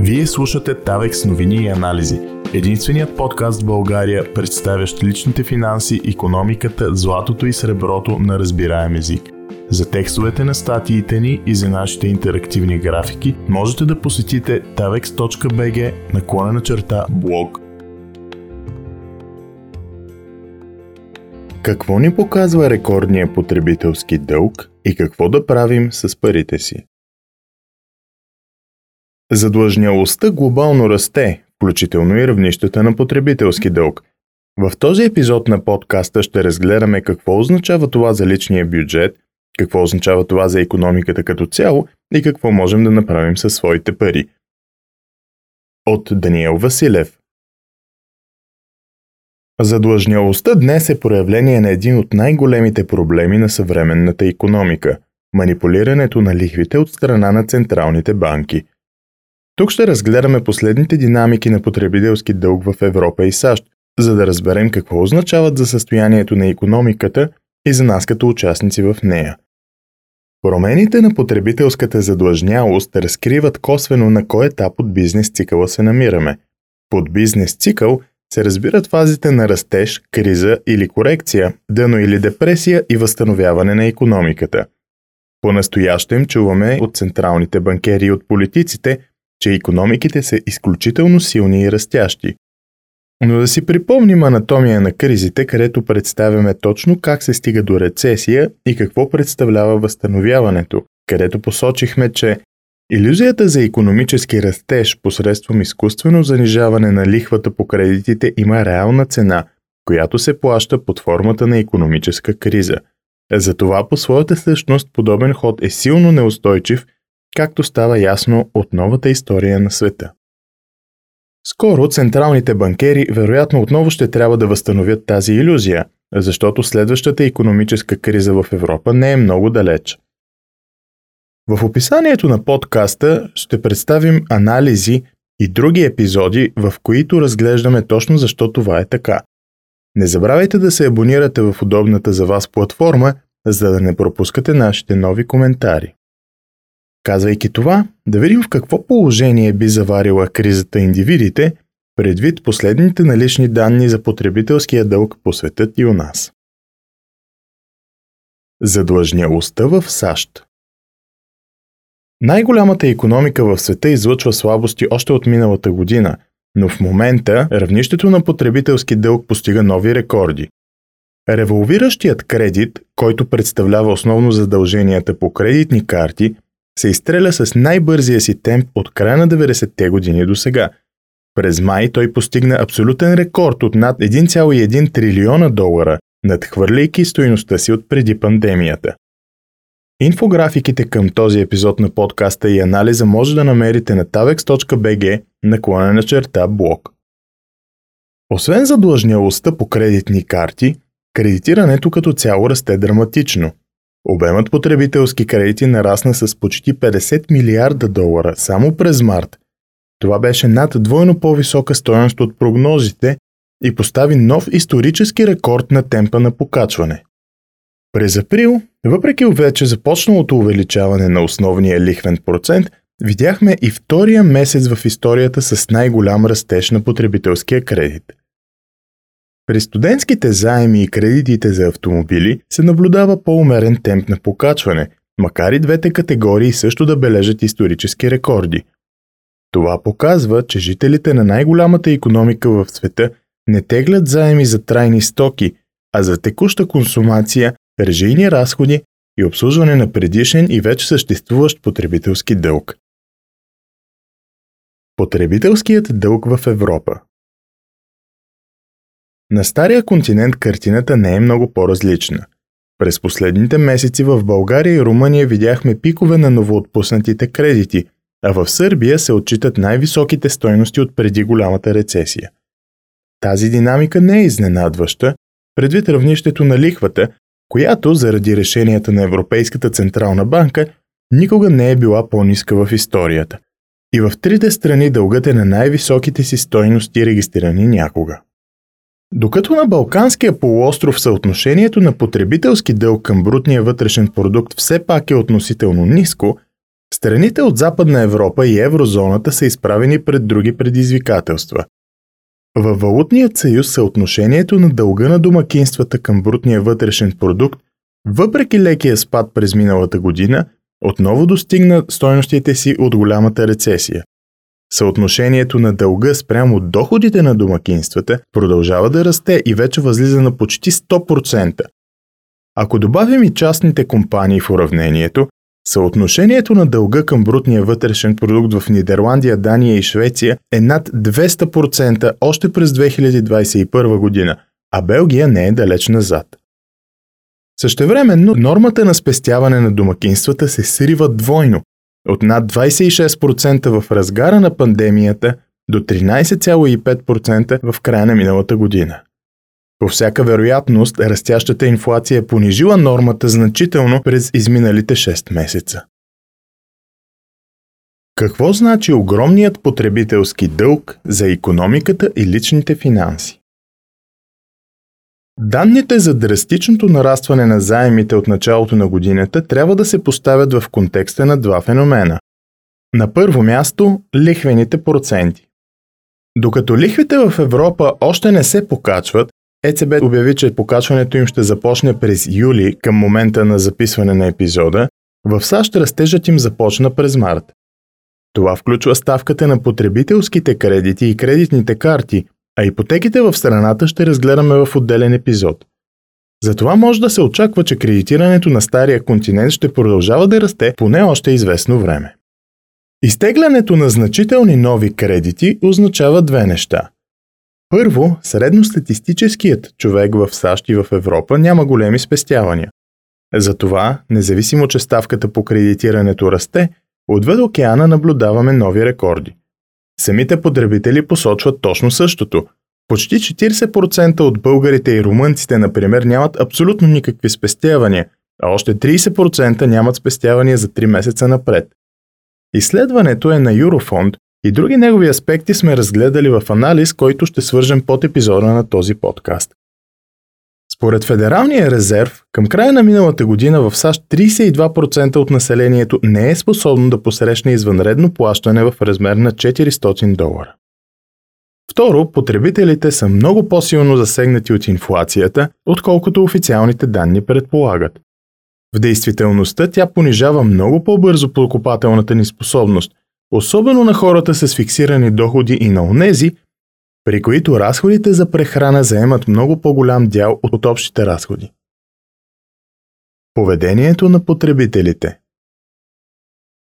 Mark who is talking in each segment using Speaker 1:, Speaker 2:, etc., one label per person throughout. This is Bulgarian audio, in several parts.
Speaker 1: Вие слушате Тавекс новини и анализи. Единственият подкаст в България, представящ личните финанси, економиката, златото и среброто на разбираем език. За текстовете на статиите ни и за нашите интерактивни графики можете да посетите tavex.bg наклона на черта блог. Какво ни показва рекордния потребителски дълг и какво да правим с парите си? Задлъжнялостта глобално расте, включително и равнищата на потребителски дълг. В този епизод на подкаста ще разгледаме какво означава това за личния бюджет, какво означава това за економиката като цяло и какво можем да направим със своите пари. От Даниел Василев Задлъжнялостта днес е проявление на един от най-големите проблеми на съвременната економика – манипулирането на лихвите от страна на централните банки – тук ще разгледаме последните динамики на потребителски дълг в Европа и САЩ, за да разберем какво означават за състоянието на економиката и за нас като участници в нея. Промените на потребителската задлъжнялост разкриват косвено на кой етап от бизнес цикъла се намираме. Под бизнес цикъл се разбират фазите на растеж, криза или корекция, дъно или депресия и възстановяване на економиката. По-настоящем чуваме от централните банкери и от политиците, че економиките са изключително силни и растящи. Но да си припомним анатомия на кризите, където представяме точно как се стига до рецесия и какво представлява възстановяването, където посочихме, че иллюзията за економически растеж посредством изкуствено занижаване на лихвата по кредитите има реална цена, която се плаща под формата на економическа криза. Затова по своята същност подобен ход е силно неустойчив – както става ясно от новата история на света. Скоро централните банкери вероятно отново ще трябва да възстановят тази иллюзия, защото следващата економическа криза в Европа не е много далеч. В описанието на подкаста ще представим анализи и други епизоди, в които разглеждаме точно защо това е така. Не забравяйте да се абонирате в удобната за вас платформа, за да не пропускате нашите нови коментари. Казвайки това, да видим в какво положение би заварила кризата индивидите, предвид последните налични данни за потребителския дълг по светът и у нас. Задлъжнялостта в САЩ Най-голямата економика в света излъчва слабости още от миналата година, но в момента равнището на потребителски дълг постига нови рекорди. Револвиращият кредит, който представлява основно задълженията по кредитни карти – се изстреля с най-бързия си темп от края на 90-те години до сега. През май той постигна абсолютен рекорд от над 1,1 трилиона долара, надхвърляйки стоеността си от преди пандемията. Инфографиките към този епизод на подкаста и анализа може да намерите на tavex.bg наклона на черта блог. Освен задлъжнялостта по кредитни карти, кредитирането като цяло расте драматично – Обемът потребителски кредити нарасна с почти 50 милиарда долара само през март. Това беше над двойно по-висока стоеност от прогнозите и постави нов исторически рекорд на темпа на покачване. През април, въпреки вече започналото увеличаване на основния лихвен процент, видяхме и втория месец в историята с най-голям растеж на потребителския кредит – при студентските заеми и кредитите за автомобили се наблюдава по-умерен темп на покачване, макар и двете категории също да бележат исторически рекорди. Това показва, че жителите на най-голямата економика в света не теглят заеми за трайни стоки, а за текуща консумация, режийни разходи и обслужване на предишен и вече съществуващ потребителски дълг. Потребителският дълг в Европа на стария континент картината не е много по-различна. През последните месеци в България и Румъния видяхме пикове на новоотпуснатите кредити, а в Сърбия се отчитат най-високите стойности от преди голямата рецесия. Тази динамика не е изненадваща, предвид равнището на лихвата, която, заради решенията на Европейската Централна банка, никога не е била по-ниска в историята. И в трите страни дългът е на най-високите си стойности регистрирани някога. Докато на Балканския полуостров съотношението на потребителски дълг към брутния вътрешен продукт все пак е относително ниско, Страните от Западна Европа и еврозоната са изправени пред други предизвикателства. Във валутният съюз съотношението на дълга на домакинствата към брутния вътрешен продукт, въпреки лекия спад през миналата година, отново достигна стойностите си от голямата рецесия. Съотношението на дълга спрямо доходите на домакинствата продължава да расте и вече възлиза на почти 100%. Ако добавим и частните компании в уравнението, съотношението на дълга към брутния вътрешен продукт в Нидерландия, Дания и Швеция е над 200% още през 2021 година, а Белгия не е далеч назад. Същевременно нормата на спестяване на домакинствата се срива двойно от над 26% в разгара на пандемията до 13,5% в края на миналата година. По всяка вероятност, растящата инфлация е понижила нормата значително през изминалите 6 месеца. Какво значи огромният потребителски дълг за економиката и личните финанси? Данните за драстичното нарастване на заемите от началото на годината трябва да се поставят в контекста на два феномена. На първо място – лихвените проценти. Докато лихвите в Европа още не се покачват, ЕЦБ обяви, че покачването им ще започне през юли към момента на записване на епизода, в САЩ растежът им започна през март. Това включва ставката на потребителските кредити и кредитните карти, а ипотеките в страната ще разгледаме в отделен епизод. Затова може да се очаква, че кредитирането на стария континент ще продължава да расте поне още известно време. Изтеглянето на значителни нови кредити означава две неща. Първо, средностатистическият човек в САЩ и в Европа няма големи спестявания. Затова, независимо че ставката по кредитирането расте, отвъд океана наблюдаваме нови рекорди. Самите потребители посочват точно същото. Почти 40% от българите и румънците, например, нямат абсолютно никакви спестявания, а още 30% нямат спестявания за 3 месеца напред. Изследването е на Юрофонд и други негови аспекти сме разгледали в анализ, който ще свържем под епизода на този подкаст. Според Федералния резерв, към края на миналата година в САЩ 32% от населението не е способно да посрещне извънредно плащане в размер на 400 долара. Второ, потребителите са много по-силно засегнати от инфлацията, отколкото официалните данни предполагат. В действителността тя понижава много по-бързо покупателната ни способност, особено на хората с фиксирани доходи и на онези, при които разходите за прехрана заемат много по-голям дял от общите разходи. Поведението на потребителите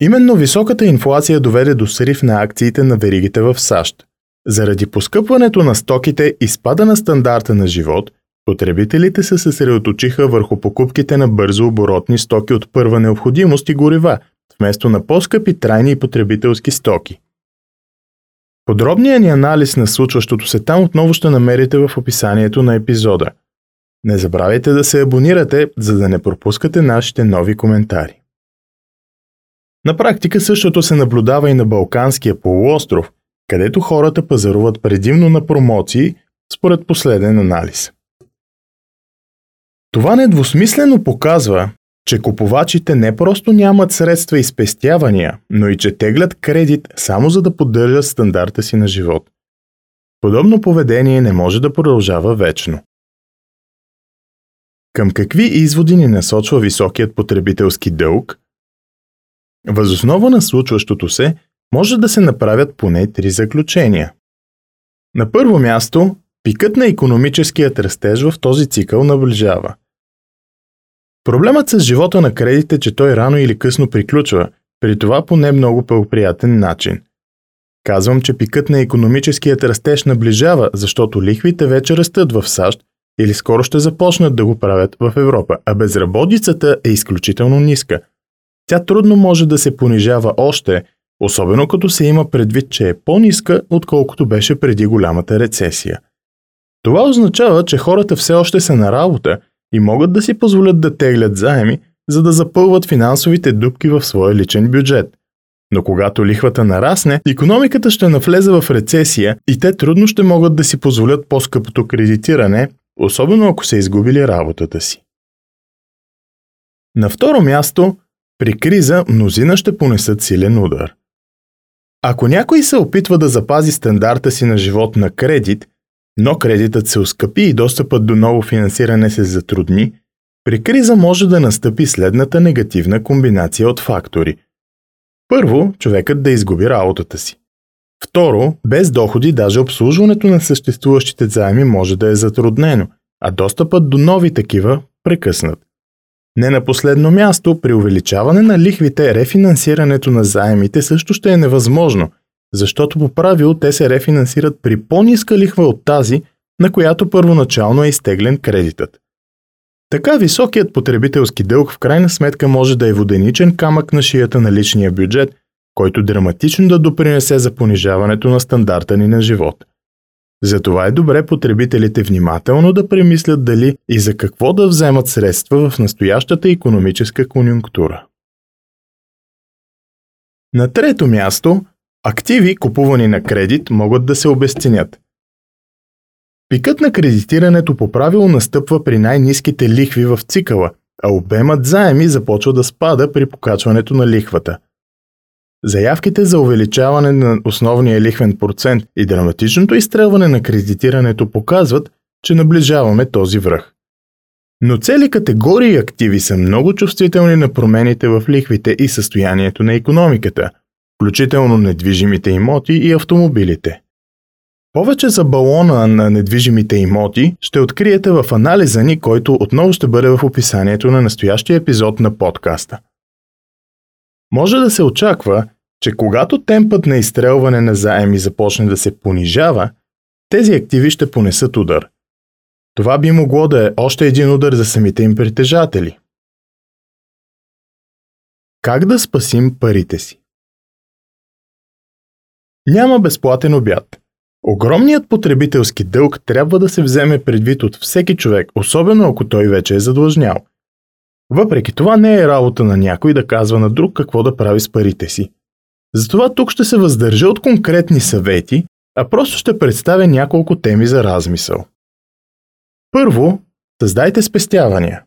Speaker 1: Именно високата инфлация доведе до срив на акциите на веригите в САЩ. Заради поскъпването на стоките и спада на стандарта на живот, потребителите се съсредоточиха върху покупките на бързо оборотни стоки от първа необходимост и горива, вместо на по-скъпи трайни и потребителски стоки. Подробният ни анализ на случващото се там отново ще намерите в описанието на епизода. Не забравяйте да се абонирате, за да не пропускате нашите нови коментари. На практика същото се наблюдава и на Балканския полуостров, където хората пазаруват предимно на промоции, според последен анализ. Това недвусмислено показва, че купувачите не просто нямат средства и спестявания, но и че теглят кредит само за да поддържат стандарта си на живот. Подобно поведение не може да продължава вечно. Към какви изводи ни насочва високият потребителски дълг? Възоснова на случващото се може да се направят поне три заключения. На първо място, пикът на економическият растеж в този цикъл наближава – Проблемът с живота на кредит е, че той рано или късно приключва, при това по не много благоприятен начин. Казвам, че пикът на економическият растеж наближава, защото лихвите вече растат в САЩ или скоро ще започнат да го правят в Европа, а безработицата е изключително ниска. Тя трудно може да се понижава още, особено като се има предвид, че е по-ниска, отколкото беше преди голямата рецесия. Това означава, че хората все още са на работа и могат да си позволят да теглят заеми, за да запълват финансовите дупки в своя личен бюджет. Но когато лихвата нарасне, економиката ще навлезе в рецесия и те трудно ще могат да си позволят по-скъпото кредитиране, особено ако са изгубили работата си. На второ място, При криза мнозина ще понесат силен удар. Ако някой се опитва да запази стандарта си на живот на кредит, но кредитът се оскъпи и достъпът до ново финансиране се затрудни, при криза може да настъпи следната негативна комбинация от фактори. Първо, човекът да изгуби работата си. Второ, без доходи даже обслужването на съществуващите заеми може да е затруднено, а достъпът до нови такива прекъснат. Не на последно място, при увеличаване на лихвите, рефинансирането на заемите също ще е невъзможно, защото по правило те се рефинансират при по-ниска лихва от тази, на която първоначално е изтеглен кредитът. Така високият потребителски дълг в крайна сметка може да е воденичен камък на шията на личния бюджет, който драматично да допринесе за понижаването на стандарта ни на живот. Затова е добре потребителите внимателно да премислят дали и за какво да вземат средства в настоящата економическа конюнктура. На трето място, активи, купувани на кредит, могат да се обесценят. Пикът на кредитирането по правило настъпва при най-низките лихви в цикъла, а обемът заеми започва да спада при покачването на лихвата. Заявките за увеличаване на основния лихвен процент и драматичното изстрелване на кредитирането показват, че наближаваме този връх. Но цели категории активи са много чувствителни на промените в лихвите и състоянието на економиката, включително недвижимите имоти и автомобилите. Повече за балона на недвижимите имоти ще откриете в анализа ни, който отново ще бъде в описанието на настоящия епизод на подкаста. Може да се очаква, че когато темпът на изстрелване на заеми започне да се понижава, тези активи ще понесат удар. Това би могло да е още един удар за самите им притежатели. Как да спасим парите си? Няма безплатен обяд. Огромният потребителски дълг трябва да се вземе предвид от всеки човек, особено ако той вече е задлъжнял. Въпреки това не е работа на някой да казва на друг какво да прави с парите си. Затова тук ще се въздържа от конкретни съвети, а просто ще представя няколко теми за размисъл. Първо, създайте спестявания.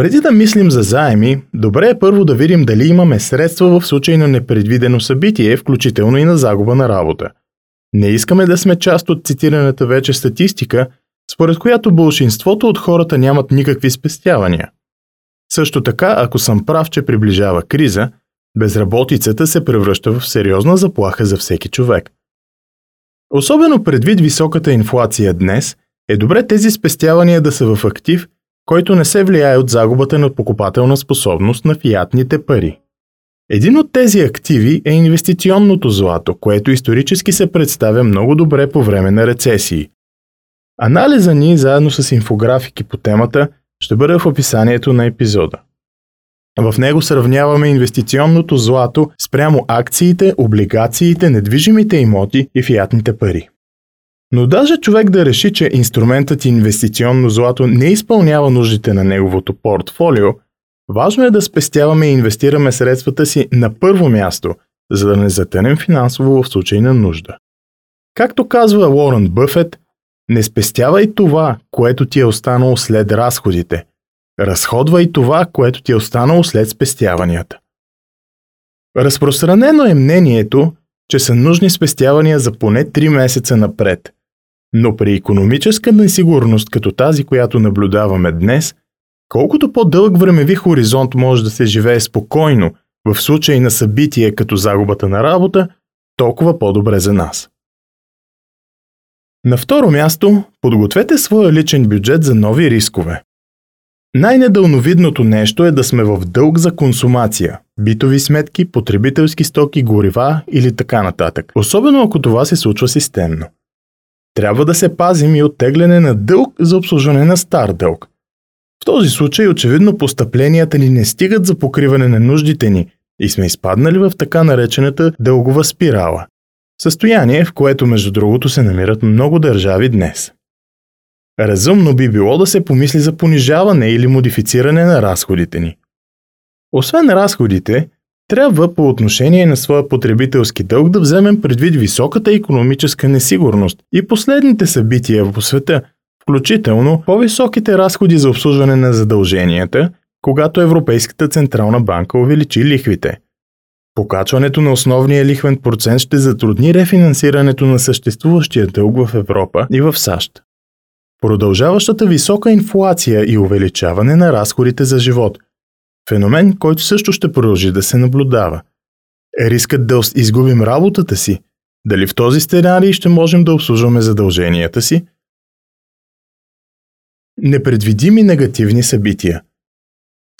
Speaker 1: Преди да мислим за заеми, добре е първо да видим дали имаме средства в случай на непредвидено събитие, включително и на загуба на работа. Не искаме да сме част от цитираната вече статистика, според която бълшинството от хората нямат никакви спестявания. Също така, ако съм прав, че приближава криза, Безработицата се превръща в сериозна заплаха за всеки човек. Особено предвид високата инфлация днес, е добре тези спестявания да са в актив, който не се влияе от загубата на покупателна способност на фиатните пари. Един от тези активи е инвестиционното злато, което исторически се представя много добре по време на рецесии. Анализа ни, заедно с инфографики по темата, ще бъде в описанието на епизода. В него сравняваме инвестиционното злато спрямо акциите, облигациите, недвижимите имоти и фиатните пари. Но даже човек да реши, че инструментът инвестиционно злато не изпълнява нуждите на неговото портфолио, важно е да спестяваме и инвестираме средствата си на първо място, за да не затънем финансово в случай на нужда. Както казва Уорън Бъфет, не спестявай това, което ти е останало след разходите, Разходвай това, което ти е останало след спестяванията. Разпространено е мнението, че са нужни спестявания за поне 3 месеца напред. Но при економическа несигурност като тази, която наблюдаваме днес, колкото по-дълъг времеви хоризонт може да се живее спокойно в случай на събитие като загубата на работа, толкова по-добре за нас. На второ място, подгответе своя личен бюджет за нови рискове. Най-недълновидното нещо е да сме в дълг за консумация – битови сметки, потребителски стоки, горива или така нататък. Особено ако това се случва системно. Трябва да се пазим и от тегляне на дълг за обслужване на стар дълг. В този случай очевидно постъпленията ни не стигат за покриване на нуждите ни и сме изпаднали в така наречената дългова спирала. Състояние, в което между другото се намират много държави днес. Разумно би било да се помисли за понижаване или модифициране на разходите ни. Освен разходите, трябва по отношение на своя потребителски дълг да вземем предвид високата економическа несигурност и последните събития по света, включително по-високите разходи за обслужване на задълженията когато Европейската централна банка увеличи лихвите. Покачването на основния лихвен процент ще затрудни рефинансирането на съществуващия дълг в Европа и в САЩ. Продължаващата висока инфлация и увеличаване на разходите за живот – феномен, който също ще продължи да се наблюдава. Е рискът да изгубим работата си. Дали в този сценарий ще можем да обслужваме задълженията си? Непредвидими негативни събития.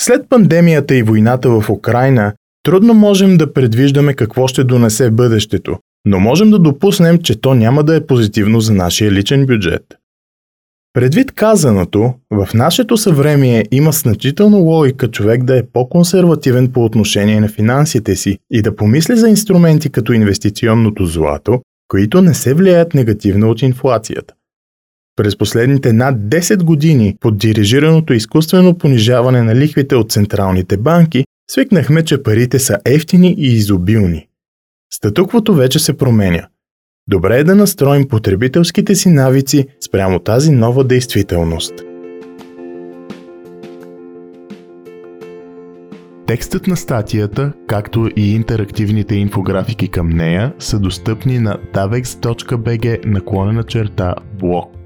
Speaker 1: След пандемията и войната в Украина, трудно можем да предвиждаме какво ще донесе бъдещето, но можем да допуснем, че то няма да е позитивно за нашия личен бюджет. Предвид казаното, в нашето съвремие има значително логика човек да е по-консервативен по отношение на финансите си и да помисли за инструменти като инвестиционното злато, които не се влияят негативно от инфлацията. През последните над 10 години под дирижираното изкуствено понижаване на лихвите от централните банки, свикнахме, че парите са ефтини и изобилни. Статуквото вече се променя. Добре е да настроим потребителските си навици спрямо тази нова действителност. Текстът на статията, както и интерактивните инфографики към нея са достъпни на davex.bg наклонена черта блог.